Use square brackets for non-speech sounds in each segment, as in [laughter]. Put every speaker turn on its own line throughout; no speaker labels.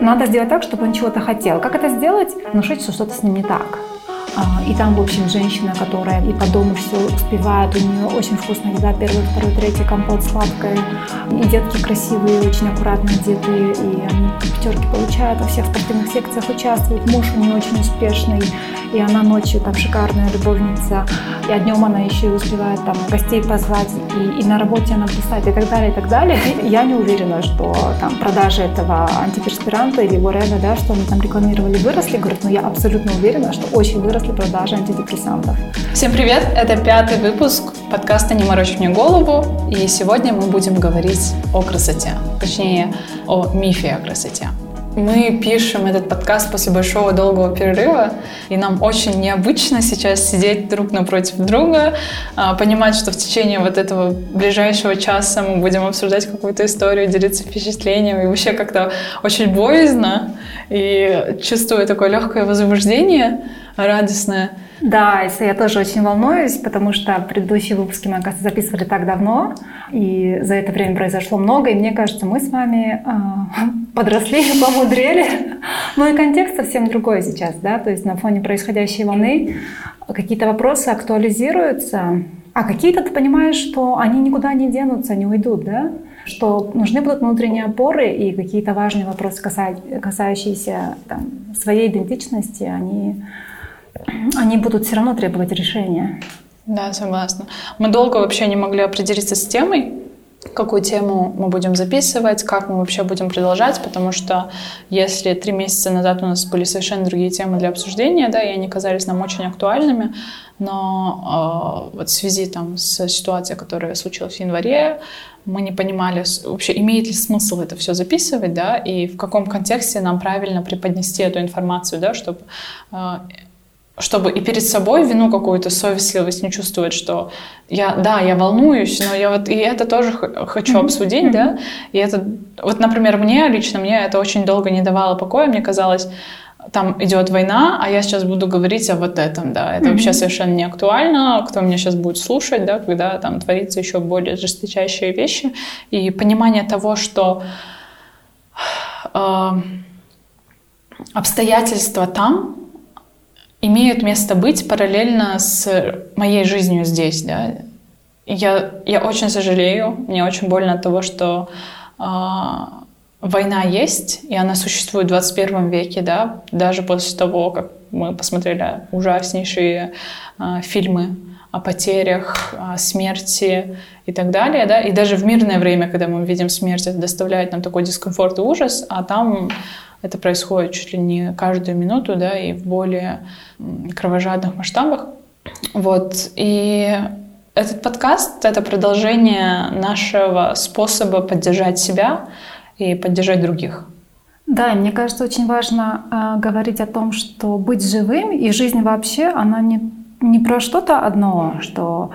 Надо сделать так, чтобы он чего-то хотел. Как это сделать? Внушить, что что-то с ним не так. И там, в общем, женщина, которая и по дому все успевает, у нее очень вкусная еда, первый, второй, третий компот сладкое. И детки красивые, очень аккуратно одетые, и они пятерки получают, во всех спортивных секциях участвуют. Муж у нее очень успешный, и она ночью там шикарная любовница, и днем она еще и успевает там гостей позвать, и, и на работе она писать, и так далее, и так далее. [laughs] Я не уверена, что там продажи этого антиперспиранта или whatever, да, что они там рекламировали, выросли. Говорят, но я абсолютно уверена, что очень выросли выросли продажи антидепрессантов.
Всем привет! Это пятый выпуск подкаста «Не морочь мне голову». И сегодня мы будем говорить о красоте, точнее, о мифе о красоте. Мы пишем этот подкаст после большого долгого перерыва, и нам очень необычно сейчас сидеть друг напротив друга, а, понимать, что в течение вот этого ближайшего часа мы будем обсуждать какую-то историю, делиться впечатлениями, и вообще как-то очень боязно, и чувствую такое легкое возбуждение радостное.
Да, я тоже очень волнуюсь, потому что предыдущие выпуски мы, оказывается, записывали так давно, и за это время произошло много, и мне кажется, мы с вами э, [laughs] подросли, [laughs] помудрели. Ну и контекст совсем другой сейчас, да, то есть на фоне происходящей волны какие-то вопросы актуализируются, а какие-то ты понимаешь, что они никуда не денутся, не уйдут, да? что нужны будут внутренние опоры и какие-то важные вопросы, касающиеся там, своей идентичности, они они будут все равно требовать решения.
Да, согласна. Мы долго вообще не могли определиться с темой, какую тему мы будем записывать, как мы вообще будем продолжать, потому что если три месяца назад у нас были совершенно другие темы для обсуждения, да, и они казались нам очень актуальными, но э, вот в связи там с ситуацией, которая случилась в январе, мы не понимали вообще, имеет ли смысл это все записывать, да, и в каком контексте нам правильно преподнести эту информацию, да, чтобы э, чтобы и перед собой вину какую-то совестливость не чувствовать, что я, да, я волнуюсь, но я вот и это тоже хочу обсудить, да, и это, вот, например, мне, лично мне это очень долго не давало покоя, мне казалось, там идет война, а я сейчас буду говорить о вот этом, да, это mm-hmm. вообще совершенно не актуально, кто меня сейчас будет слушать, да, когда там творится еще более жесточайшие вещи, и понимание того, что э, обстоятельства там, имеют место быть параллельно с моей жизнью здесь, да. Я, я очень сожалею, мне очень больно от того, что э, война есть, и она существует в 21 веке, да, даже после того, как мы посмотрели ужаснейшие э, фильмы о потерях, о смерти и так далее, да, и даже в мирное время, когда мы видим смерть, это доставляет нам такой дискомфорт и ужас, а там это происходит чуть ли не каждую минуту, да, и в более кровожадных масштабах. Вот. И этот подкаст — это продолжение нашего способа поддержать себя и поддержать других.
Да, мне кажется, очень важно э, говорить о том, что быть живым и жизнь вообще, она не, не про что-то одно, что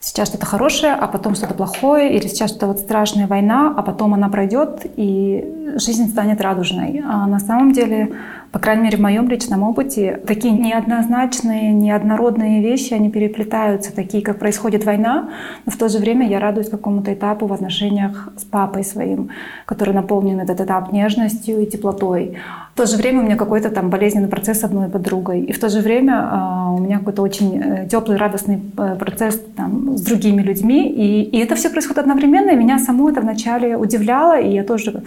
сейчас что-то хорошее, а потом что-то плохое, или сейчас что-то вот страшная война, а потом она пройдет, и жизнь станет радужной. А на самом деле по крайней мере, в моем личном опыте, такие неоднозначные, неоднородные вещи, они переплетаются, такие, как происходит война, но в то же время я радуюсь какому-то этапу в отношениях с папой своим, который наполнен этот этап нежностью и теплотой. В то же время у меня какой-то там болезненный процесс с одной подругой, и в то же время э, у меня какой-то очень э, теплый, радостный э, процесс там, с другими людьми, и, и это все происходит одновременно, и меня саму это вначале удивляло, и я тоже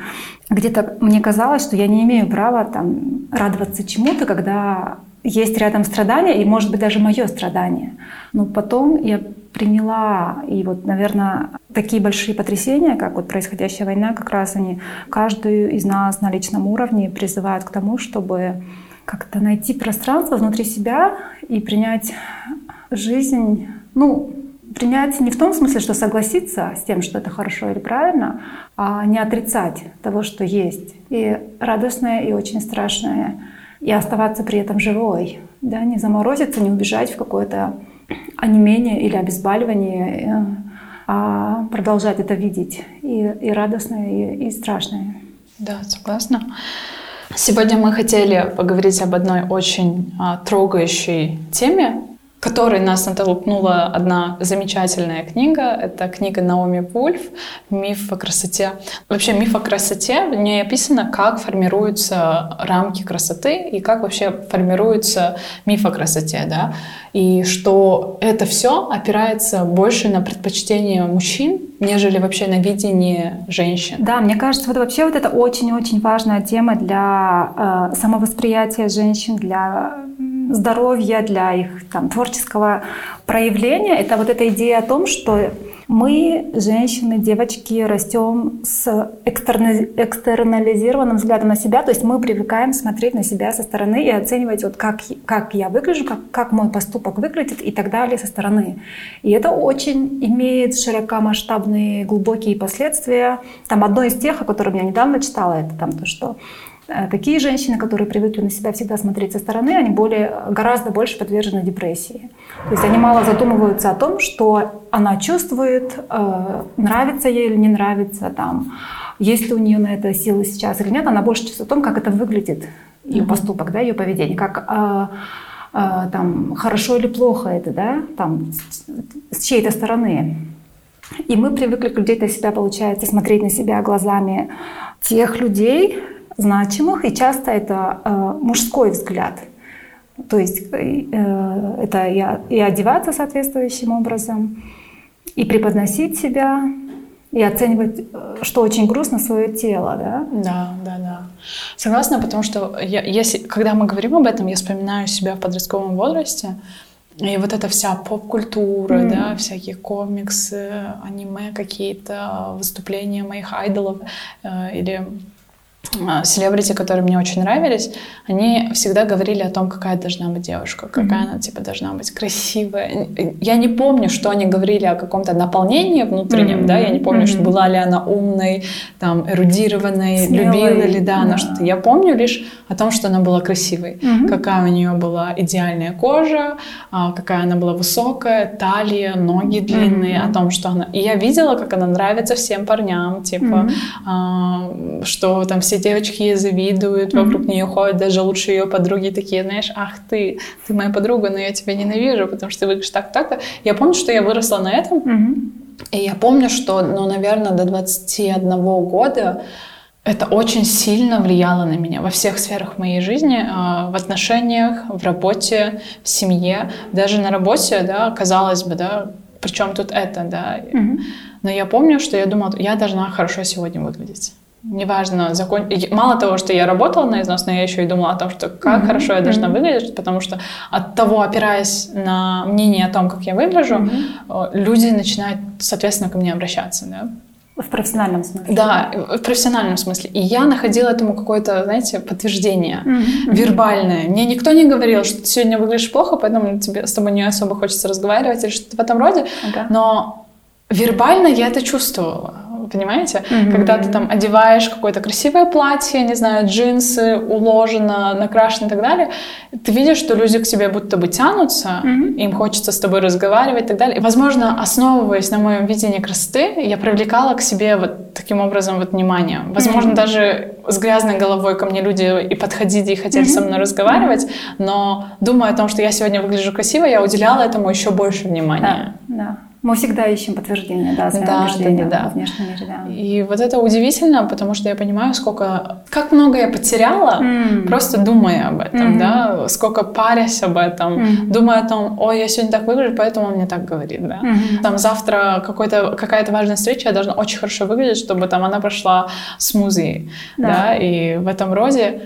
где-то мне казалось, что я не имею права там радоваться чему-то, когда есть рядом страдания, и, может быть, даже мое страдание. Но потом я приняла, и вот, наверное, такие большие потрясения, как вот происходящая война, как раз они каждую из нас на личном уровне призывают к тому, чтобы как-то найти пространство внутри себя и принять жизнь, ну, принять не в том смысле, что согласиться с тем, что это хорошо или правильно, а не отрицать того, что есть. И радостное, и очень страшное. И оставаться при этом живой. Да? Не заморозиться, не убежать в какое-то онемение или обезболивание, э, а продолжать это видеть. И, и радостное, и, и страшное.
Да, согласна. Сегодня мы хотели поговорить об одной очень а, трогающей теме, которой нас натолкнула одна замечательная книга. Это книга Наоми Вульф «Миф о красоте». Вообще миф о красоте, в ней описано, как формируются рамки красоты и как вообще формируется миф о красоте. Да? И что это все опирается больше на предпочтение мужчин, нежели вообще на видение женщин.
Да, мне кажется, вот вообще вот это очень-очень важная тема для э, самовосприятия женщин, для здоровья, для их там, творческого проявления, это вот эта идея о том, что мы, женщины, девочки, растем с экстернализированным взглядом на себя, то есть мы привыкаем смотреть на себя со стороны и оценивать, вот как, как я выгляжу, как, как мой поступок выглядит и так далее со стороны. И это очень имеет широкомасштабные, глубокие последствия. Там одно из тех, о котором я недавно читала, это там то, что такие женщины, которые привыкли на себя всегда смотреть со стороны, они более, гораздо больше подвержены депрессии. То есть они мало задумываются о том, что она чувствует, э, нравится ей или не нравится, там, есть ли у нее на это силы сейчас или нет. Она больше чувствует о том, как это выглядит, ее поступок, да, ее поведение, как э, там, хорошо или плохо это, да, там, с, чьей-то стороны. И мы привыкли глядеть на себя, получается, смотреть на себя глазами тех людей, значимых, и часто это э, мужской взгляд. То есть э, это и, и одеваться соответствующим образом, и преподносить себя, и оценивать, э, что очень грустно, свое тело, да?
Да, да, да. Согласна, потому что я, если, когда мы говорим об этом, я вспоминаю себя в подростковом возрасте, и вот эта вся поп-культура, mm. да, всякие комиксы, аниме какие-то, выступления моих айдолов э, или селебрити, которые мне очень нравились, они всегда говорили о том, какая должна быть девушка, какая mm-hmm. она типа должна быть красивая. Я не помню, что они говорили о каком-то наполнении внутреннем, mm-hmm. да, я не помню, mm-hmm. что была ли она умной, там, эрудированной, Смелой. любила ли, да, yeah. она что-то. Я помню лишь о том, что она была красивой, mm-hmm. какая у нее была идеальная кожа, а, какая она была высокая, талия, ноги длинные, mm-hmm. о том, что она... И я видела, как она нравится всем парням, типа, mm-hmm. что там все девочки ей завидуют, вокруг нее ходят даже лучшие ее подруги такие, знаешь, ах ты, ты моя подруга, но я тебя ненавижу, потому что ты выглядишь так-так-то. Я помню, что я выросла на этом, и я помню, что, ну, наверное, до 21 года это очень сильно влияло на меня во всех сферах моей жизни, а, в отношениях, в работе, в семье, даже на работе, да, казалось бы, да, причем тут это, да. Mm-hmm. Но я помню, что я думала, я должна хорошо сегодня выглядеть. Неважно, закон... мало того, что я работала на износ, но я еще и думала о том, что как mm-hmm. хорошо я должна mm-hmm. выглядеть, потому что от того, опираясь на мнение о том, как я выгляжу, mm-hmm. люди начинают, соответственно, ко мне обращаться, да.
В профессиональном смысле?
Да, в профессиональном смысле. И я находила этому какое-то, знаете, подтверждение mm-hmm. вербальное. Мне никто не говорил, что ты сегодня выглядишь плохо, поэтому тебе с тобой не особо хочется разговаривать или что-то в этом роде. Okay. Но вербально я это чувствовала понимаете? Mm-hmm. Когда ты там одеваешь какое-то красивое платье, не знаю, джинсы, уложено, накрашено и так далее, ты видишь, что люди к тебе будто бы тянутся, mm-hmm. им хочется с тобой разговаривать и так далее. И, возможно, основываясь на моем видении красоты, я привлекала к себе вот таким образом вот внимание. Возможно, mm-hmm. даже с грязной головой ко мне люди и подходили, и хотели mm-hmm. со мной разговаривать, но думая о том, что я сегодня выгляжу красиво, я уделяла этому еще больше внимания.
Да, да. Мы всегда ищем подтверждение, да, своим да, убеждениям да, да, да. в внешнем мире, да.
И вот это удивительно, потому что я понимаю, сколько, как много я потеряла, mm. просто думая об этом, mm-hmm. да, сколько парясь об этом, mm-hmm. думая о том, ой, я сегодня так выгляжу, поэтому он мне так говорит, да. Mm-hmm. Там завтра какой-то, какая-то важная встреча, я должна очень хорошо выглядеть, чтобы там она прошла смузи, да, да и в этом роде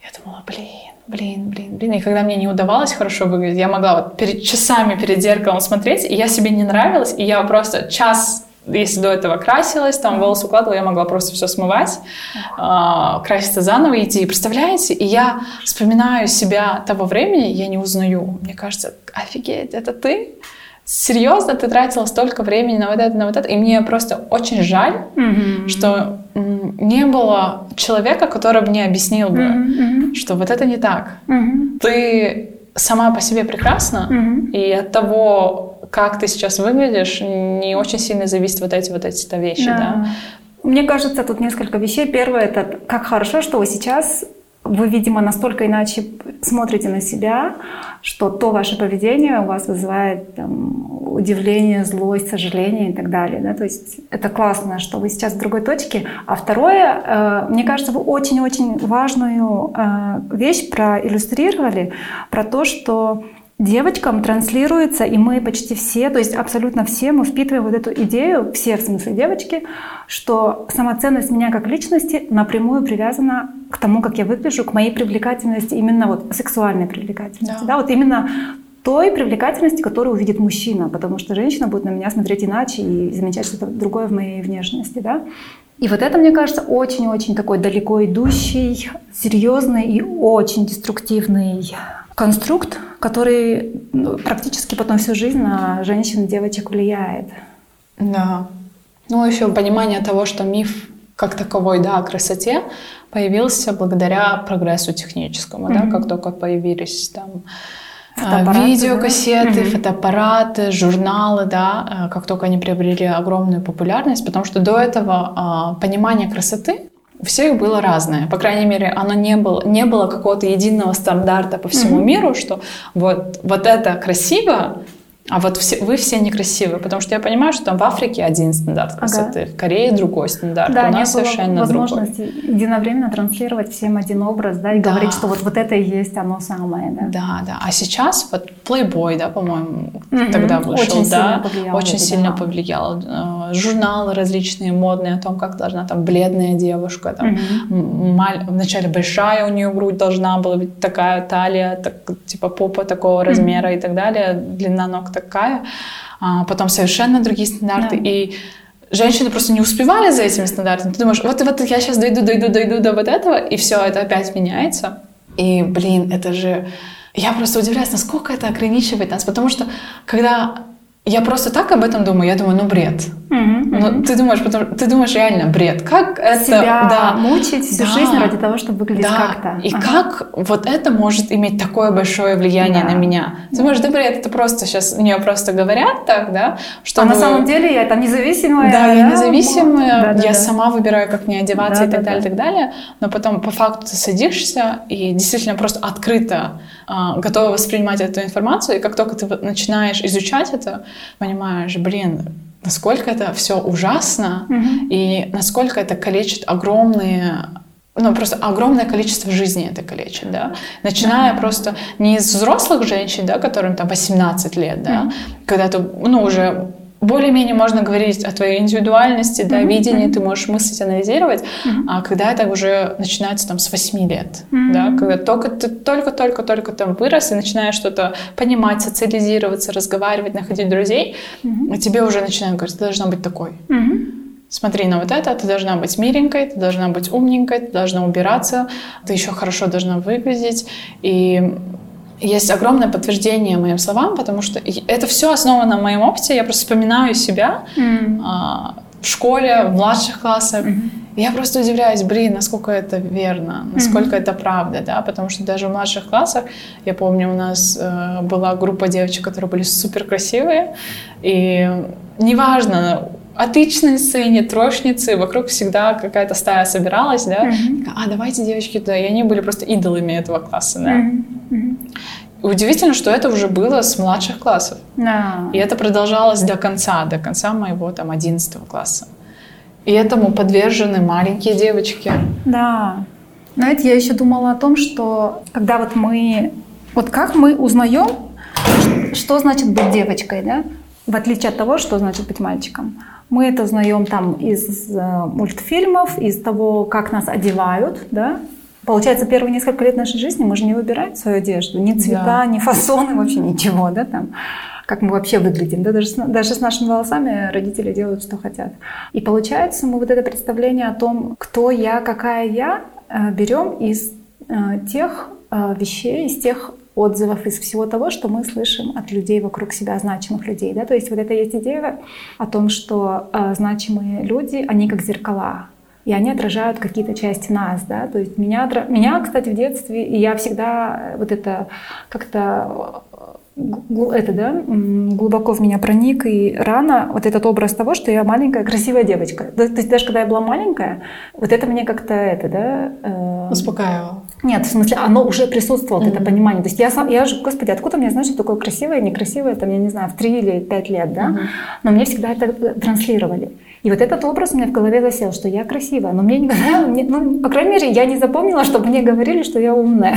я думала, блин, блин, блин, блин. И когда мне не удавалось хорошо выглядеть, я могла вот перед часами перед зеркалом смотреть, и я себе не нравилась, и я просто час если до этого красилась, там волосы укладывала, я могла просто все смывать, э, краситься заново, идти. Представляете, и я вспоминаю себя того времени, я не узнаю. Мне кажется, офигеть, это ты? серьезно ты тратила столько времени на вот это, на вот это, и мне просто очень жаль, mm-hmm. что не было человека, который бы мне объяснил бы, mm-hmm. что вот это не так. Mm-hmm. Ты сама по себе прекрасна, mm-hmm. и от того, как ты сейчас выглядишь, не очень сильно зависит вот эти вот эти вещи, yeah. да.
Мне кажется, тут несколько вещей. Первое это как хорошо, что вы сейчас вы, видимо, настолько иначе смотрите на себя, что то ваше поведение у вас вызывает там, удивление, злость, сожаление и так далее. Да? То есть это классно, что вы сейчас в другой точке. А второе, э, мне кажется, вы очень-очень важную э, вещь проиллюстрировали про то, что девочкам транслируется, и мы почти все, то есть абсолютно все, мы впитываем вот эту идею, все в смысле девочки, что самоценность меня как личности напрямую привязана к тому, как я выгляжу, к моей привлекательности, именно вот сексуальной привлекательности. Да. Да, вот именно той привлекательности, которую увидит мужчина, потому что женщина будет на меня смотреть иначе и замечать что-то другое в моей внешности. Да? И вот это, мне кажется, очень-очень такой далеко идущий, серьезный и очень деструктивный конструкт, который ну, практически потом всю жизнь на женщин и девочек влияет.
Да. Ну, еще понимание того, что миф как таковой, да, о красоте появился благодаря прогрессу техническому, mm-hmm. да, как только появились там а, видеокассеты, да? фотоаппараты, журналы, да, э, как только они приобрели огромную популярность, потому что до этого а, понимание красоты у всех было разное. По крайней мере, оно не было, не было какого-то единого стандарта по всему mm-hmm. миру, что вот, вот это красиво, а вот все, вы все некрасивые, потому что я понимаю, что там в Африке один стандарт красоты, ага. в Корее другой стандарт,
да,
у нас
не
совершенно
возможности другой. единовременно транслировать всем один образ, да, и да. говорить, что вот, вот это и есть оно самое, да.
Да, да. А сейчас вот Playboy, да, по-моему, угу. тогда вышел,
очень
да,
сильно повлиял
очень сильно да. повлиял. Э, журналы различные модные о том, как должна там бледная девушка, там угу. маль... вначале большая у нее грудь должна была быть такая талия, так, типа попа такого размера угу. и так далее, длина ног такая, а потом совершенно другие стандарты. Да. И женщины просто не успевали за этими стандартами. Ты думаешь, вот, вот я сейчас дойду, дойду, дойду до вот этого, и все, это опять меняется. И, блин, это же... Я просто удивляюсь, насколько это ограничивает нас, потому что когда я просто так об этом думаю, я думаю, ну бред. Mm-hmm. Ну, ты думаешь, потому, ты думаешь реально бред. Как это
себя
да,
мучить всю да, жизнь ради того, чтобы выглядеть да. как-то.
И ага. как вот это может иметь такое большое влияние да. на меня? Ты думаешь, да бред, это просто сейчас мне просто говорят так, да?
Что а на самом деле я это независимая.
Да, я независимая, да, да, я да. сама выбираю, как мне одеваться да, и так да, далее, да. и так далее. Но потом по факту ты садишься и действительно просто открыто а, готова воспринимать эту информацию, и как только ты начинаешь изучать это, понимаешь, блин, насколько это все ужасно, mm-hmm. и насколько это калечит огромные ну, просто огромное количество жизней это калечит, да. Начиная mm-hmm. просто не из взрослых женщин, да, которым там 18 лет, да, mm-hmm. когда ты, ну, уже более-менее можно говорить о твоей индивидуальности, да, mm-hmm. видении, ты можешь мыслить, анализировать, mm-hmm. а когда это уже начинается там с 8 лет, mm-hmm. да, когда только ты только-только-только там вырос и начинаешь что-то понимать, социализироваться, разговаривать, находить друзей, mm-hmm. тебе уже начинают говорить, ты должна быть такой. Mm-hmm. Смотри на вот это, ты должна быть миленькой, ты должна быть умненькой, ты должна убираться, ты еще хорошо должна выглядеть. И есть огромное подтверждение моим словам, потому что это все основано на моем опыте. Я просто вспоминаю себя mm. а, в школе, в младших классах. Mm-hmm. Я просто удивляюсь, блин, насколько это верно, насколько mm-hmm. это правда, да, потому что даже в младших классах, я помню, у нас э, была группа девочек, которые были супер красивые, и неважно, отличницы, не трошницы, вокруг всегда какая-то стая собиралась, да, mm-hmm. а давайте девочки туда, и они были просто идолами этого класса, да. Mm-hmm. Удивительно, что это уже было с младших классов. No. И это продолжалось до конца, до конца моего там 11 класса. И этому подвержены маленькие девочки.
Да. Знаете, я еще думала о том, что когда вот мы... Вот как мы узнаем, что значит быть девочкой, да? В отличие от того, что значит быть мальчиком. Мы это узнаем там из э, мультфильмов, из того, как нас одевают, да. Получается, первые несколько лет нашей жизни мы же не выбираем свою одежду, ни цвета, да. ни фасоны, вообще ничего, да, там как мы вообще выглядим. Да? Даже, с, даже с нашими волосами родители делают, что хотят. И получается, мы вот это представление о том, кто я, какая я, э, берем из э, тех вещей, из тех отзывов, из всего того, что мы слышим от людей вокруг себя, значимых людей. Да? То есть вот это есть идея о том, что э, значимые люди, они как зеркала, и они отражают какие-то части нас, да, то есть меня, меня, кстати, в детстве, и я всегда вот это как-то это, да, глубоко в меня проник, и рано вот этот образ того, что я маленькая красивая девочка. То, есть даже когда я была маленькая, вот это мне как-то это, да...
Э... Успокаивало.
Нет, в смысле, оно уже присутствовало, mm-hmm. это понимание. То есть я сам, я же, господи, откуда мне знать, что такое красивое, некрасивое, там, я не знаю, в три или пять лет, да? Mm-hmm. Но мне всегда это транслировали. И вот этот образ у меня в голове засел, что я красивая. Но мне никогда, ну, по крайней мере, я не запомнила, чтобы мне говорили, что я умная.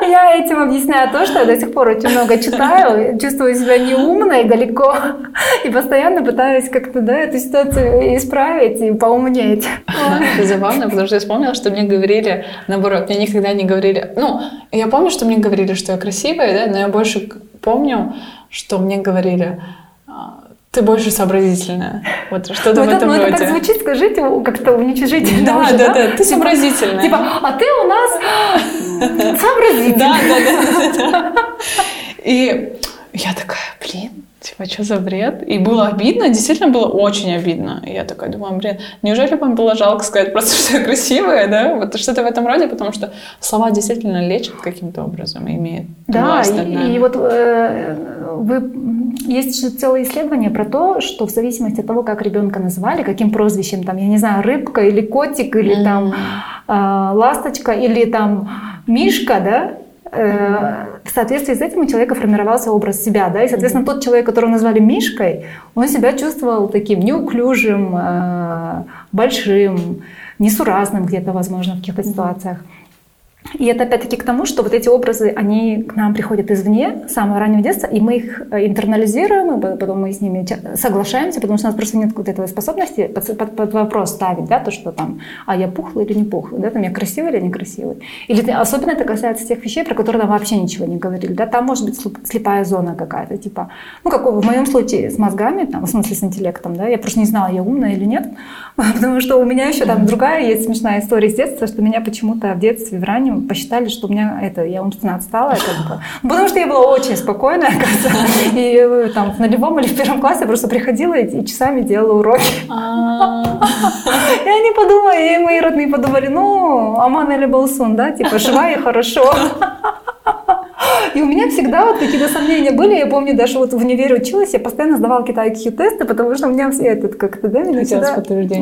Я этим объясняю то, что я до сих пор очень много читаю, чувствую себя неумной далеко и постоянно пытаюсь как-то да, эту ситуацию исправить и поумнеть.
Это забавно, потому что я вспомнила, что мне говорили, наоборот, мне никогда не говорили... Ну, я помню, что мне говорили, что я красивая, да, но я больше помню, что мне говорили, ты больше сообразительная. Вот что-то в этом
ну,
роде.
это так звучит, скажите, как-то уничижительно
да,
уже,
да? Да, да, ты сообразительная.
Типа, а ты у нас [laughs] сообразительная.
Да, да, да. [laughs] И я такая, блин, типа, что за бред? И было обидно, действительно было очень обидно. И я такая думаю, блин, неужели вам было жалко сказать просто, что я красивая, да? Вот что-то в этом роде, потому что слова действительно лечат каким-то образом, имеют
Да, и, и вот э, вы, есть же целое исследование про то, что в зависимости от того, как ребенка назвали, каким прозвищем, там, я не знаю, рыбка или котик, или mm-hmm. там э, ласточка, или там мишка, да, в соответствии с этим у человека формировался образ себя, да, и, соответственно, тот человек, которого назвали Мишкой, он себя чувствовал таким неуклюжим, э, большим, несуразным где-то, возможно, в каких-то ситуациях. И это опять-таки к тому, что вот эти образы, они к нам приходят извне, с самого раннего детства, и мы их э, интернализируем, и потом мы с ними соглашаемся, потому что у нас просто нет вот этой способности под, под, под вопрос ставить, да, то, что там, а я пухлый или не пухлый, да, там я красивый или некрасивый. Или особенно это касается тех вещей, про которые нам вообще ничего не говорили, да, там может быть слепая зона какая-то, типа, ну, как в моем случае с мозгами, там, в смысле с интеллектом, да, я просто не знала, я умная или нет, [laughs] потому что у меня еще там другая есть смешная история с детства, что меня почему-то в детстве, в раннем посчитали, что у меня это, я умственно отсталая, как бы. Потому что я была очень спокойная, [laughs] оказывается. И э, там в нулевом или в первом классе я просто приходила и, и часами делала уроки.
А.
И они подумали, и мои родные подумали, ну, Аман или Балсун, да, типа, живая и хорошо. И у меня всегда вот какие-то сомнения были. Я помню, даже вот в универе училась, я постоянно сдавала какие-то IQ-тесты, потому что у меня все этот как-то, да, меня всегда...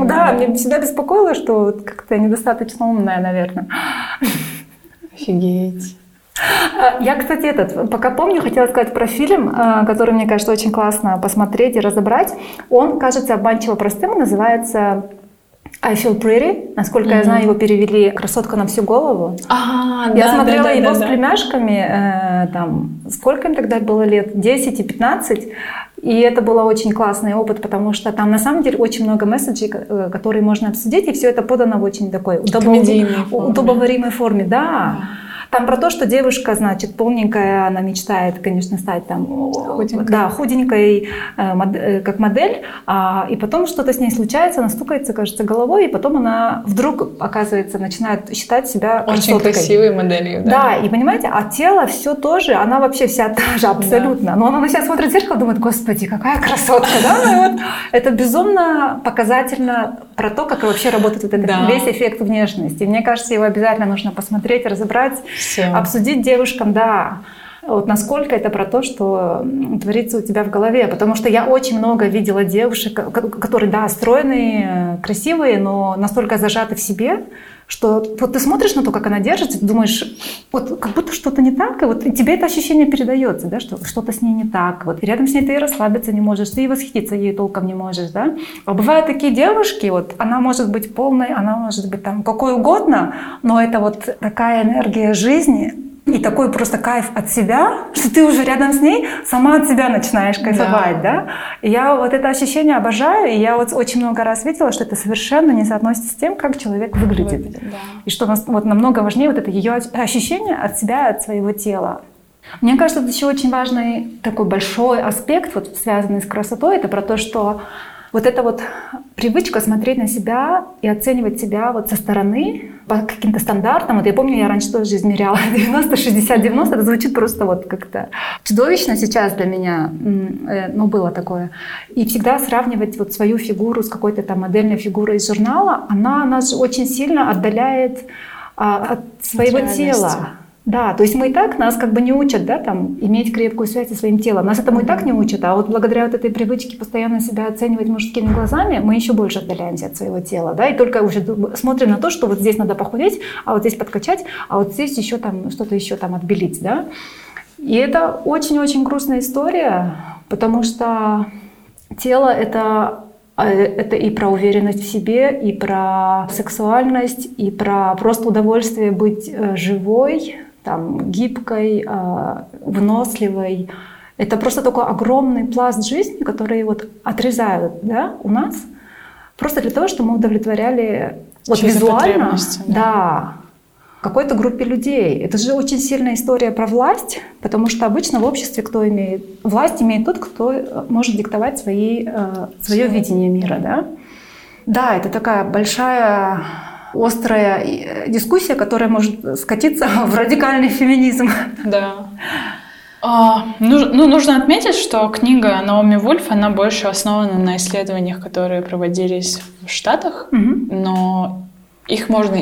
Да, да, меня всегда беспокоило, что как-то я недостаточно умная, наверное.
Офигеть.
Я, кстати, этот, пока помню, хотела сказать про фильм, э, который, мне кажется, очень классно посмотреть и разобрать. Он, кажется, обманчиво простым, называется I Feel Pretty. Насколько mm-hmm. я знаю, его перевели «Красотка на всю голову».
А,
я
да,
смотрела
да, да,
его
да,
с племяшками, э, там, сколько им тогда было лет? 10 и 15. И это был очень классный опыт, потому что там на самом деле очень много месседжей, э, которые можно обсудить, и все это подано в очень такой удобоваримой форме. Да. Там про то, что девушка, значит, полненькая, она мечтает, конечно, стать там худенькой, да, худенькой э, э, как модель, а, и потом что-то с ней случается, она стукается, кажется, головой, и потом она вдруг, оказывается, начинает считать себя
Очень красивой моделью, да.
Да, и понимаете, а тело все тоже, она вообще вся та же абсолютно, да. но она на себя смотрит в зеркало, думает, господи, какая красотка, да, ну, вот это безумно показательно про то, как вообще работает вот этот да. весь эффект внешности. Мне кажется, его обязательно нужно посмотреть, разобрать,
Все.
обсудить девушкам, да, вот насколько это про то, что творится у тебя в голове. Потому что я очень много видела девушек, которые, да, стройные, красивые, но настолько зажаты в себе, что вот ты смотришь на то, как она держится, ты думаешь, вот как будто что-то не так, и вот тебе это ощущение передается, да, что что-то с ней не так. Вот и рядом с ней ты и расслабиться не можешь, ты и восхититься ей толком не можешь, да. А бывают такие девушки, вот она может быть полной, она может быть там какой угодно, но это вот такая энергия жизни, и такой просто кайф от себя, что ты уже рядом с ней сама от себя начинаешь кайфовать, да. да? И я вот это ощущение обожаю, и я вот очень много раз видела, что это совершенно не соотносится с тем, как человек выглядит. выглядит да. И что вот намного важнее вот это ее ощущение от себя, от своего тела. Мне кажется, это еще очень важный такой большой аспект, вот связанный с красотой, это про то, что вот эта вот привычка смотреть на себя и оценивать себя вот со стороны по каким-то стандартам. Вот я помню, я раньше тоже измеряла 90, 60, 90. Это звучит просто вот как-то чудовищно сейчас для меня. Ну, было такое. И всегда сравнивать вот свою фигуру с какой-то там модельной фигурой из журнала, она нас очень сильно отдаляет а, от своего тела. Да, то есть мы и так, нас как бы не учат, да, там, иметь крепкую связь со своим телом. Нас этому и так не учат, а вот благодаря вот этой привычке постоянно себя оценивать мужскими глазами, мы еще больше отдаляемся от своего тела, да, и только уже смотрим на то, что вот здесь надо похудеть, а вот здесь подкачать, а вот здесь еще там что-то еще там отбелить, да. И это очень-очень грустная история, потому что тело это а, это и про уверенность в себе, и про сексуальность, и про просто удовольствие быть э, живой, там, гибкой, а, выносливой. Это просто такой огромный пласт жизни, который вот отрезают да, у нас, просто для того, чтобы мы удовлетворяли вот визуально, да, да какой-то группе людей. Это же очень сильная история про власть, потому что обычно в обществе кто имеет власть имеет тот, кто э, может диктовать свои, э, свое видение мира, да. Да, это такая большая острая э, дискуссия, которая может скатиться [laughs] в радикальный феминизм.
Да. А, ну, ну, нужно отметить, что книга Наоми Вульф, она больше основана на исследованиях, которые проводились в Штатах, угу. но их можно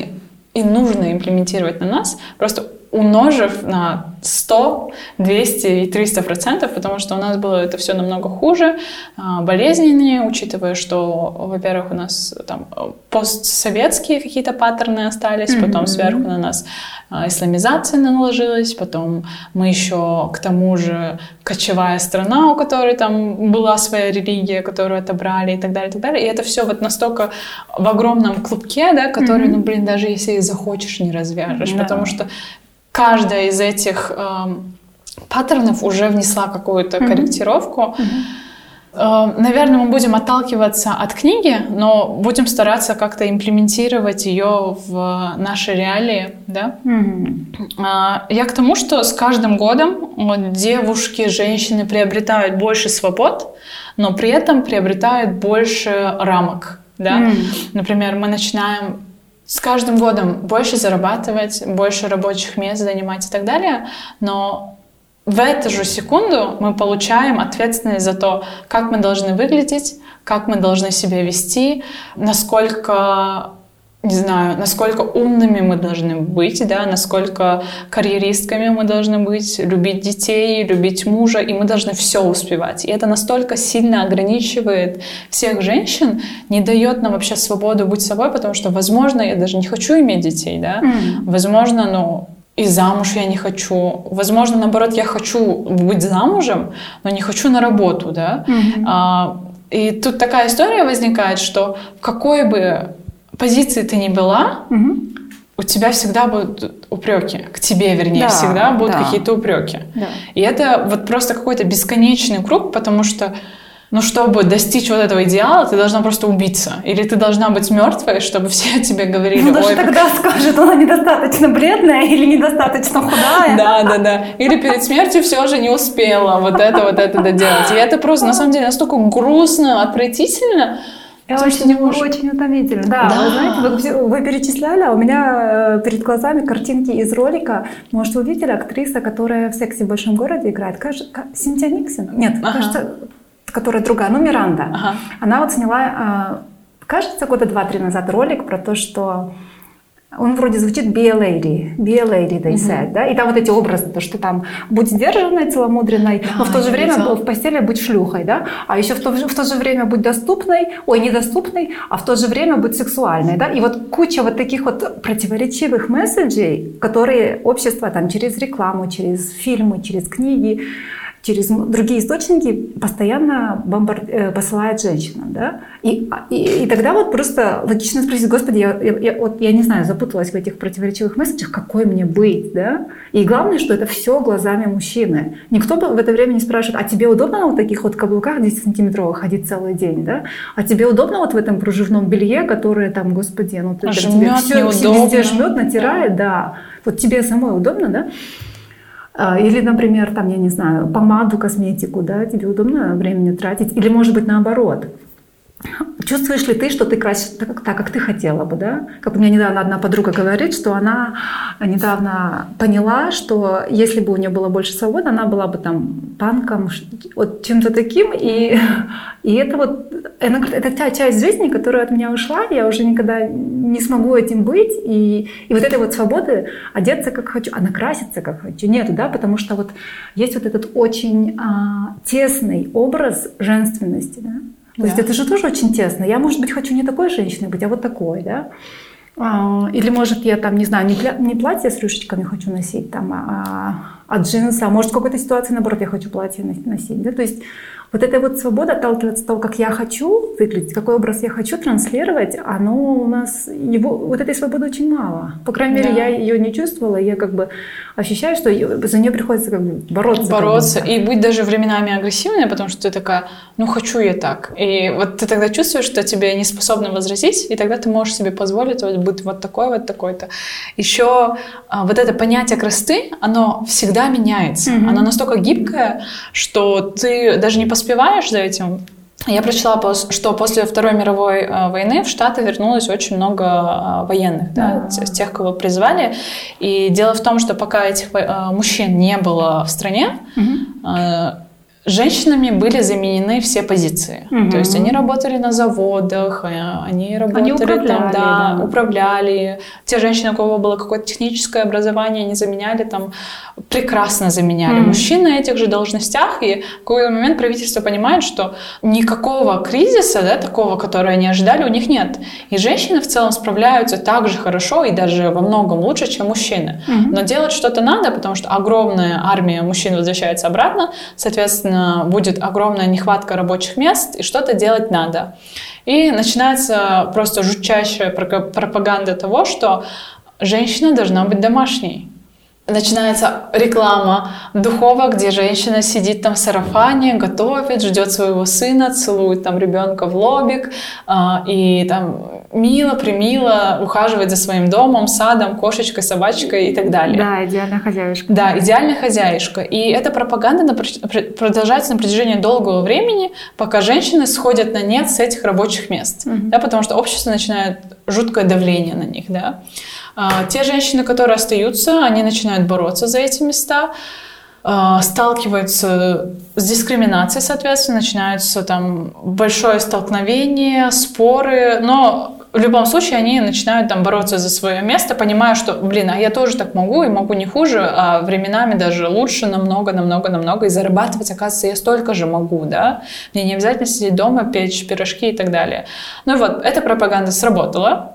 и нужно имплементировать на нас, просто умножив на 100, 200 и 300 процентов, потому что у нас было это все намного хуже, а, болезненнее, учитывая, что, во-первых, у нас там постсоветские какие-то паттерны остались, mm-hmm. потом сверху на нас а, исламизация наложилась, потом мы еще к тому же кочевая страна, у которой там была своя религия, которую отобрали и так далее, и так далее. И это все вот настолько в огромном клубке, да, который, mm-hmm. ну, блин, даже если и захочешь, не развяжешь, да. потому что каждая из этих э, паттернов уже внесла какую-то mm-hmm. корректировку. Mm-hmm. Наверное, мы будем отталкиваться от книги, но будем стараться как-то имплементировать ее в наши реалии, да? Mm-hmm. Я к тому, что с каждым годом девушки, женщины приобретают больше свобод, но при этом приобретают больше рамок, да? Mm-hmm. Например, мы начинаем с каждым годом больше зарабатывать, больше рабочих мест занимать и так далее, но в эту же секунду мы получаем ответственность за то, как мы должны выглядеть, как мы должны себя вести, насколько не знаю, насколько умными мы должны быть, да, насколько карьеристками мы должны быть, любить детей, любить мужа, и мы должны все успевать. И это настолько сильно ограничивает всех женщин, не дает нам вообще свободу быть собой, потому что, возможно, я даже не хочу иметь детей, да, mm. возможно, ну, и замуж я не хочу. Возможно, наоборот, я хочу быть замужем, но не хочу на работу, да. Mm-hmm. А, и тут такая история возникает, что в какой бы позиции ты не была, угу. у тебя всегда будут упреки. К тебе, вернее, да, всегда будут да. какие-то упреки. Да. И это вот просто какой-то бесконечный круг, потому что ну, чтобы достичь вот этого идеала, ты должна просто убиться. Или ты должна быть мертвой, чтобы все о тебе говорили.
Ну, даже тогда как... скажет, она недостаточно бледная или недостаточно худая.
Да, да, да. Или перед смертью все же не успела вот это, вот это доделать. И это просто, на самом деле, настолько грустно, отвратительно,
это очень, не можешь... очень утомительно. Да, да. вы знаете, вы, вы перечисляли, а у меня э, перед глазами картинки из ролика. Может, вы видели актриса, которая в «Сексе в большом городе» играет? Кажется, Синтия Никсон? Нет, ага. кажется, которая другая, ну, Миранда. Ага. Она вот сняла, э, кажется, года два-три назад ролик про то, что он вроде звучит be a lady, be a lady, they said, mm-hmm. да, и там вот эти образы, то, что там будь сдержанной, целомудренной, да, но в то же время видела. в постели будь шлюхой, да, а еще в то, в то же время будь доступной, ой, недоступной, а в то же время будь сексуальной, да, и вот куча вот таких вот противоречивых месседжей, которые общество там через рекламу, через фильмы, через книги, через другие источники постоянно бомбар... Э, посылает женщинам. Да? И, и, и тогда вот просто логично спросить, Господи, я, я, я, вот, я не знаю, запуталась в этих противоречивых месседжах, какой мне быть? Да? И главное, что это все глазами мужчины. Никто в это время не спрашивает, а тебе удобно вот таких вот каблуках 10-сантиметровых ходить целый день? Да? А тебе удобно вот в этом пружевном белье, которое там, Господи, ну ты, а тебе все, все везде жмет, натирает, да. да. Вот тебе самой удобно, да? А, или, например, там, я не знаю, помаду, косметику, да, тебе удобно времени тратить. Или, может быть, наоборот. Чувствуешь ли ты, что ты красишь так, так, как ты хотела бы, да? Как у меня недавно одна подруга говорит, что она недавно поняла, что если бы у нее было больше свободы, она была бы там панком, вот чем-то таким, и, и это вот, она говорит, это та часть жизни, которая от меня ушла, я уже никогда не смогу этим быть, и, и вот этой вот свободы одеться как хочу, а накраситься как хочу, нету, да, потому что вот есть вот этот очень а, тесный образ женственности, да, то да. есть это же тоже очень тесно. Я, может быть, хочу не такой женщиной быть, а вот такой, да? А, или, может, я там, не знаю, не, пля- не платье с рюшечками хочу носить, там, а, а джинсы, а может, в какой-то ситуации, наоборот, я хочу платье носить, да? То есть вот эта вот свобода отталкиваться от того, как я хочу выглядеть, какой образ я хочу транслировать, оно у нас, его, вот этой свободы очень мало. По крайней мере, да. я ее не чувствовала, я как бы ощущаю, что за нее приходится как бы бороться.
Бороться и быть даже временами агрессивной, потому что ты такая, ну хочу я так. И вот ты тогда чувствуешь, что тебе не способны возразить, и тогда ты можешь себе позволить вот быть вот такой, вот такой-то. Еще а, вот это понятие красоты, оно всегда меняется. Mm-hmm. Оно настолько гибкое, что ты даже не поспешишь поспеваешь за этим, я прочла, что после Второй мировой э, войны в Штаты вернулось очень много э, военных, да, да. тех, кого призвали. И дело в том, что пока этих э, мужчин не было в стране, угу женщинами были заменены все позиции. Угу. То есть они работали на заводах, э, они работали они управляли, там, да, да, управляли. Те женщины, у кого было какое-то техническое образование, они заменяли там, прекрасно заменяли угу. мужчин на этих же должностях. И в какой-то момент правительство понимает, что никакого кризиса, да, такого, который они ожидали, у них нет. И женщины в целом справляются так же хорошо и даже во многом лучше, чем мужчины. Угу. Но делать что-то надо, потому что огромная армия мужчин возвращается обратно, соответственно, будет огромная нехватка рабочих мест, и что-то делать надо. И начинается просто жутчайшая пропаганда того, что женщина должна быть домашней начинается реклама духовок, где женщина сидит там в сарафане, готовит, ждет своего сына, целует там ребенка в лобик а, и там мило, примило ухаживает за своим домом, садом, кошечкой, собачкой и так далее.
Да, идеальная хозяюшка.
Да, идеальная хозяюшка. И эта пропаганда продолжается на протяжении долгого времени, пока женщины сходят на нет с этих рабочих мест. Угу. Да, потому что общество начинает жуткое давление на них. Да. А, те женщины, которые остаются, они начинают бороться за эти места, а, сталкиваются с дискриминацией, соответственно, начинаются там большое столкновение, споры, но в любом случае они начинают там бороться за свое место, понимая, что, блин, а я тоже так могу и могу не хуже, а временами даже лучше намного, намного, намного, и зарабатывать, оказывается, я столько же могу, да, мне не обязательно сидеть дома, печь пирожки и так далее. Ну и вот, эта пропаганда сработала,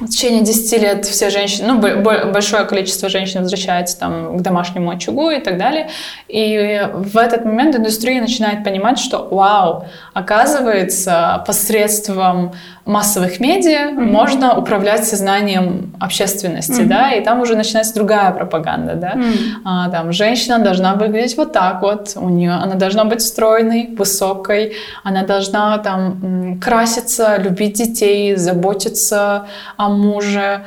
в течение 10 лет все женщины, ну, большое количество женщин возвращается там к домашнему очагу и так далее. И в этот момент индустрия начинает понимать, что, вау, оказывается, посредством массовых медиа mm-hmm. можно управлять сознанием общественности, mm-hmm. да, и там уже начинается другая пропаганда, да. Mm-hmm. А, там женщина должна выглядеть вот так вот, у нее она должна быть стройной, высокой, она должна там краситься, любить детей, заботиться о муже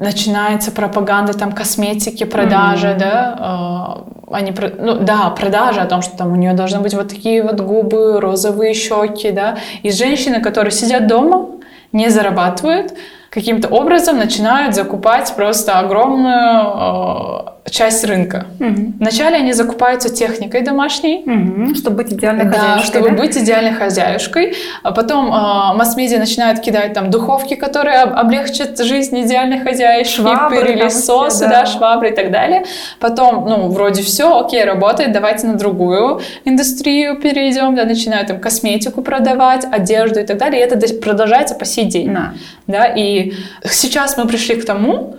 начинается пропаганда там косметики, продажи, mm-hmm. да, э, они, ну да, продажи о том, что там у нее должны быть вот такие вот губы, розовые щеки, да, и женщины, которые сидят дома, не зарабатывают, каким-то образом начинают закупать просто огромную э, часть рынка. Угу. Вначале они закупаются техникой домашней,
угу. чтобы быть идеальной да, хозяюшкой.
чтобы да? быть идеальной хозяюшкой. А потом э, масс-медиа начинают кидать там духовки, которые облегчат жизнь идеальной хозяйки, швабры, пылесосы, да. да, швабры и так далее. Потом, ну, вроде все, окей, работает, давайте на другую индустрию перейдем, да, начинают там косметику продавать, одежду и так далее. И это продолжается по сей день. Да. Да, и сейчас мы пришли к тому,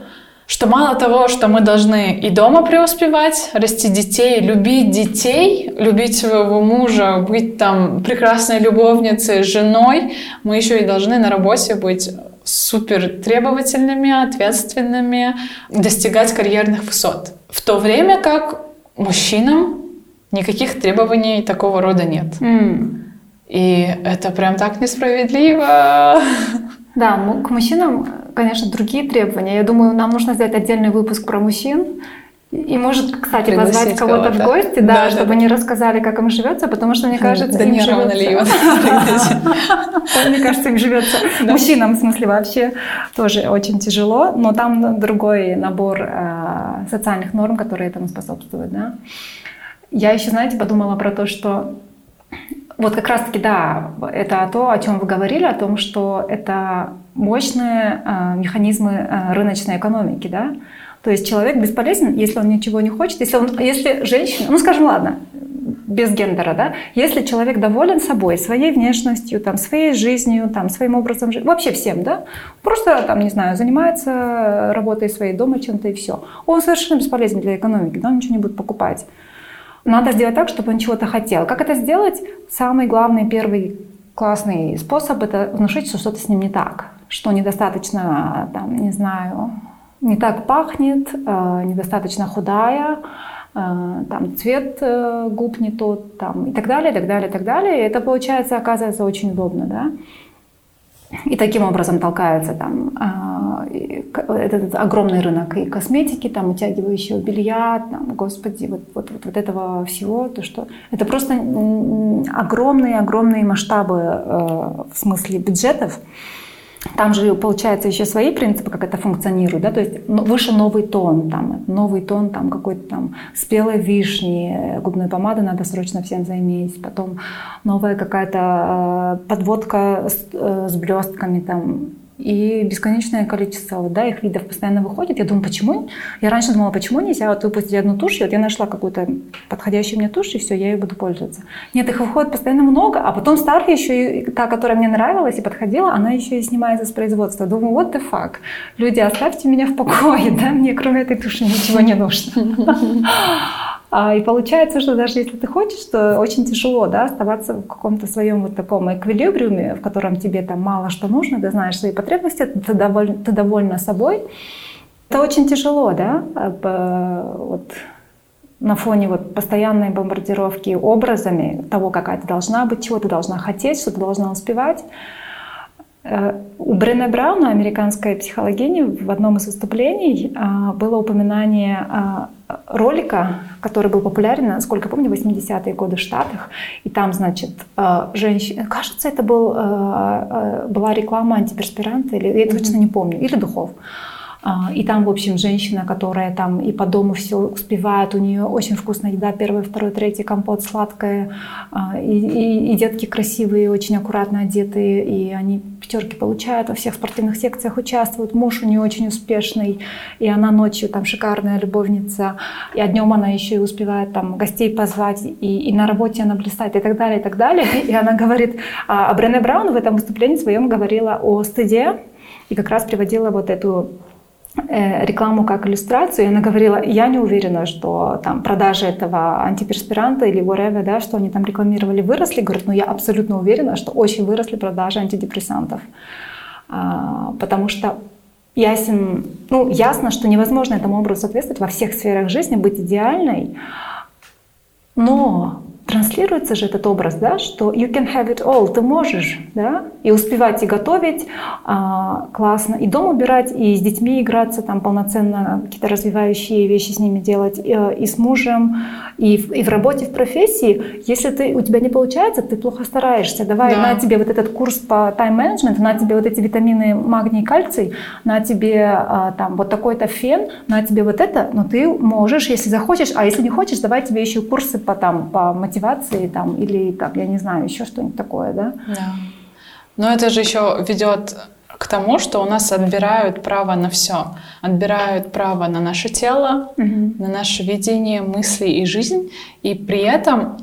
что мало того, что мы должны и дома преуспевать, расти детей, любить детей, любить своего мужа, быть там прекрасной любовницей, женой, мы еще и должны на работе быть супер требовательными, ответственными, достигать карьерных высот. В то время как мужчинам никаких требований такого рода нет. Mm. И это прям так несправедливо. [laughs]
Да, к мужчинам, конечно, другие требования. Я думаю, нам нужно сделать отдельный выпуск про мужчин. И может, кстати, позвать кого-то в гости, да, да чтобы да. они рассказали, как им живется, потому что, мне кажется,
да
им
живется... [laughs]
Мне кажется, им живется... Мужчинам, в смысле, вообще тоже очень тяжело, но там другой набор э, социальных норм, которые этому способствуют, да. Я еще, знаете, подумала про то, что вот как раз-таки, да, это то, о чем вы говорили, о том, что это мощные э, механизмы э, рыночной экономики, да. То есть человек бесполезен, если он ничего не хочет, если, он, если женщина, ну скажем, ладно, без гендера, да, если человек доволен собой, своей внешностью, там, своей жизнью, там, своим образом жизни, вообще всем, да, просто, там, не знаю, занимается работой своей дома чем-то и все, он совершенно бесполезен для экономики, да, он ничего не будет покупать. Надо сделать так, чтобы он чего-то хотел. Как это сделать? Самый главный, первый классный способ – это внушить, что что-то с ним не так, что недостаточно, там, не знаю, не так пахнет, э, недостаточно худая, э, там цвет э, губ не тот, там, и так далее, и так далее, и так далее. И это получается, оказывается, очень удобно, да. И таким образом толкается там а, этот огромный рынок и косметики, там утягивающего белья, там, господи, вот, вот, вот, вот этого всего, то что это просто огромные-огромные масштабы э, в смысле бюджетов. Там же получается еще свои принципы, как это функционирует, да, то есть выше новый тон, там, новый тон там какой-то там спелой вишни, губной помады надо срочно всем заиметь, потом новая какая-то э, подводка с, э, с блестками там, и бесконечное количество да, их видов постоянно выходит. Я думаю, почему? Я раньше думала, почему нельзя вот выпустить одну тушь, и вот я нашла какую-то подходящую мне тушь, и все, я ее буду пользоваться. Нет, их выходит постоянно много, а потом старая еще и та, которая мне нравилась и подходила, она еще и снимается с производства. Думаю, вот the fuck. Люди, оставьте меня в покое, [laughs] да, мне кроме этой туши ничего не нужно. [laughs] А, и получается, что даже если ты хочешь, то очень тяжело да, оставаться в каком-то своем вот таком эквилибриуме, в котором тебе там мало что нужно, ты знаешь свои потребности, ты, доволь, ты довольна собой. Это очень тяжело, да, вот на фоне вот постоянной бомбардировки образами того, какая ты должна быть, чего ты должна хотеть, что ты должна успевать. Э, у Брене Брауна, американской психологини, в одном из выступлений а, было упоминание ролика, который был популярен, насколько помню, в 80-е годы в Штатах. И там, значит, а, женщина... Кажется, это был, была реклама антиперспиранта, или я точно не помню, или духов. А, и там, в общем, женщина, которая там и по дому все успевает, у нее очень вкусная еда, первый, второй, третий, компот сладкое, а, и, и, и детки красивые, очень аккуратно одетые, и они пятерки получают, во всех спортивных секциях участвуют, муж у нее очень успешный, и она ночью там шикарная любовница, и днем она еще и успевает там гостей позвать, и, и на работе она блистает, и так далее, и так далее. [laughs] И она говорит, а Брене Браун в этом выступлении своем говорила о стыде, и как раз приводила вот эту рекламу как иллюстрацию, и она говорила, я не уверена, что там продажи этого антиперспиранта или whatever, да, что они там рекламировали, выросли. Говорит, но я абсолютно уверена, что очень выросли продажи антидепрессантов. А, потому что ясен, ну, ясно, что невозможно этому образу соответствовать во всех сферах жизни, быть идеальной, но транслируется же этот образ, да, что you can have it all, ты можешь, да, и успевать и готовить а, классно, и дом убирать, и с детьми играться, там полноценно какие-то развивающие вещи с ними делать, и, э, и с мужем, и в, и в работе, в профессии. Если ты, у тебя не получается, ты плохо стараешься. Давай да. на тебе вот этот курс по тайм-менеджменту, на тебе вот эти витамины магний, кальций, на тебе а, там вот такой-то фен, на тебе вот это, но ты можешь, если захочешь, а если не хочешь, давай тебе еще курсы по, там, по мотивации там, или, там, я не знаю, еще что-нибудь такое, да?
Да. Но это же еще ведет к тому, что у нас отбирают право на все. Отбирают право на наше тело, угу. на наше видение, мысли и жизнь. И при этом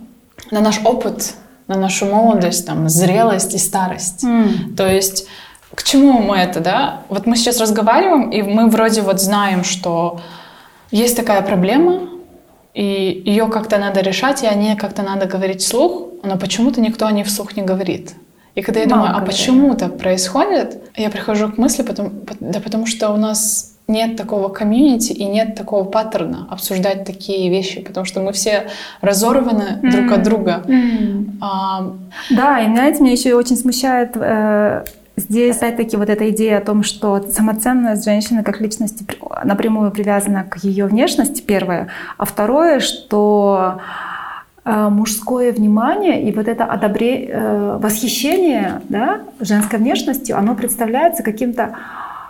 на наш опыт, на нашу молодость, там, зрелость и старость. Mm. То есть к чему мы это, да? Вот мы сейчас разговариваем, и мы вроде вот знаем, что есть такая проблема, и ее как-то надо решать, и о ней как-то надо говорить вслух, но почему-то никто о ней вслух не говорит. И когда я Мало думаю, а почему так происходит, я прихожу к мысли, потому, да потому что у нас нет такого комьюнити и нет такого паттерна обсуждать такие вещи, потому что мы все разорваны mm. друг от друга. Mm.
А... Да, и знаете, меня еще очень смущает э, Здесь, опять-таки, вот эта идея о том, что самоценность женщины как личности напрямую привязана к ее внешности, первое. А второе, что э, мужское внимание и вот это одобре... Э, восхищение да, женской внешностью, оно представляется каким-то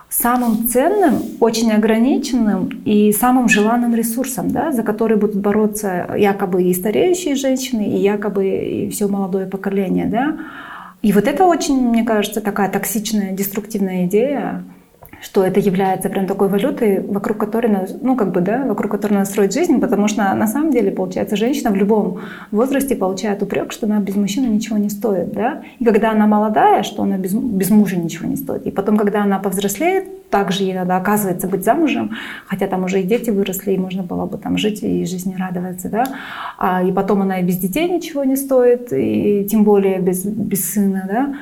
самым ценным, очень ограниченным и самым желанным ресурсом, да, за который будут бороться якобы и стареющие женщины, и якобы и все молодое поколение. Да. И вот это очень, мне кажется, такая токсичная, деструктивная идея, что это является прям такой валютой, вокруг которой, ну, как бы, да, вокруг которой надо строить жизнь, потому что на самом деле, получается, женщина в любом возрасте получает упрек, что она без мужчины ничего не стоит, да, и когда она молодая, что она без, без мужа ничего не стоит, и потом, когда она повзрослеет, также ей надо, оказывается, быть замужем, хотя там уже и дети выросли, и можно было бы там жить и жизни радоваться, да, а, и потом она и без детей ничего не стоит, и тем более без, без сына, да,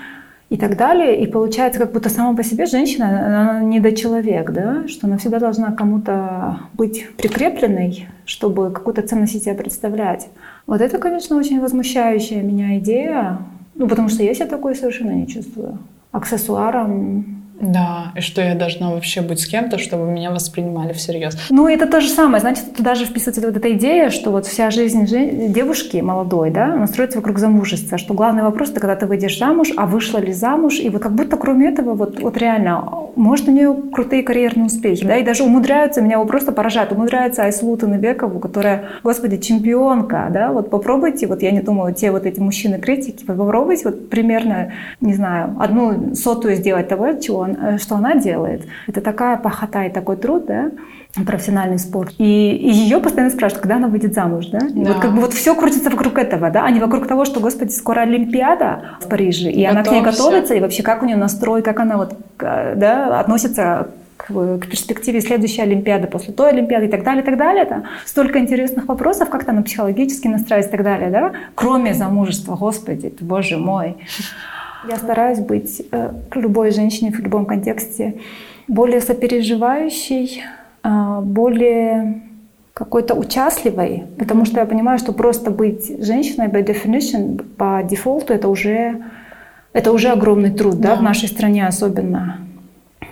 и так далее. И получается, как будто сама по себе женщина, она недочеловек, да? что она всегда должна кому-то быть прикрепленной, чтобы какую-то ценность себе представлять. Вот это, конечно, очень возмущающая меня идея, ну, потому что я себя такой совершенно не чувствую. Аксессуаром
да, и что я должна вообще быть с кем-то, чтобы меня воспринимали всерьез.
Ну, это то же самое. Значит, туда же вписывается вот эта идея, что вот вся жизнь девушки молодой, да, она строится вокруг замужества, что главный вопрос, это когда ты выйдешь замуж, а вышла ли замуж, и вот как будто кроме этого, вот, вот реально, может, у нее крутые карьерные успехи, да, и даже умудряются, меня его просто поражает, умудряется Айслу Таныбекову, которая, господи, чемпионка, да, вот попробуйте, вот я не думаю, те вот эти мужчины-критики, попробуйте вот примерно, не знаю, одну сотую сделать того, чего он, э, что она делает. Это такая пахота и такой труд, да, профессиональный спорт. И, и ее постоянно спрашивают, когда она выйдет замуж, да? да. вот как бы вот все крутится вокруг этого, да, а не вокруг того, что, господи, скоро Олимпиада в Париже, и Готовься. она к ней готовится, и вообще как у нее настрой, как она вот, да, относится к, к перспективе следующей Олимпиады, после той Олимпиады и так далее, и так далее. Это столько интересных вопросов, как там психологически настраивать и так далее, да? Кроме замужества, господи, боже мой. Я стараюсь быть э, к любой женщине в любом контексте более сопереживающей, э, более какой-то участливой, потому что я понимаю, что просто быть женщиной by definition, по дефолту, это уже, это уже огромный труд, да, да в нашей стране особенно.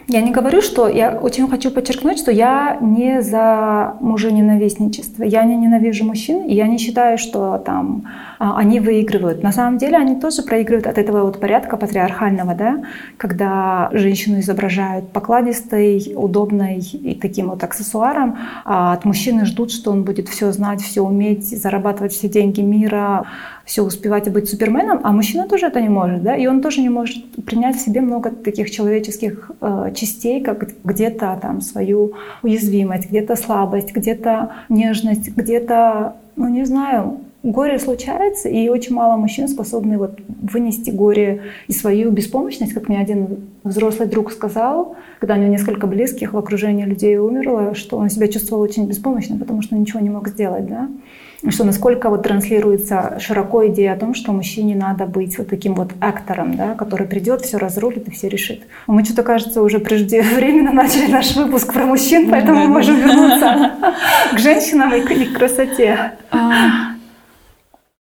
Я не говорю, что я очень хочу подчеркнуть, что я не за мужененавистничество. Я не ненавижу мужчин, и я не считаю, что там а, они выигрывают. На самом деле они тоже проигрывают от этого вот порядка патриархального, да, когда женщину изображают покладистой, удобной и таким вот аксессуаром, а от мужчины ждут, что он будет все знать, все уметь, зарабатывать все деньги мира, все успевать и быть суперменом, а мужчина тоже это не может, да, и он тоже не может принять в себе много таких человеческих э, частей, как где-то там свою уязвимость, где-то слабость, где-то нежность, где-то, ну не знаю, горе случается, и очень мало мужчин способны вот вынести горе и свою беспомощность, как мне один взрослый друг сказал, когда у него несколько близких в окружении людей умерло, что он себя чувствовал очень беспомощным, потому что ничего не мог сделать, да что насколько вот транслируется широко идея о том, что мужчине надо быть вот таким вот актором, да, который придет, все разрулит и все решит. Мы что-то, кажется, уже преждевременно [laughs] начали наш выпуск про мужчин, поэтому мы можем вернуться [laughs] к женщинам и к красоте. А,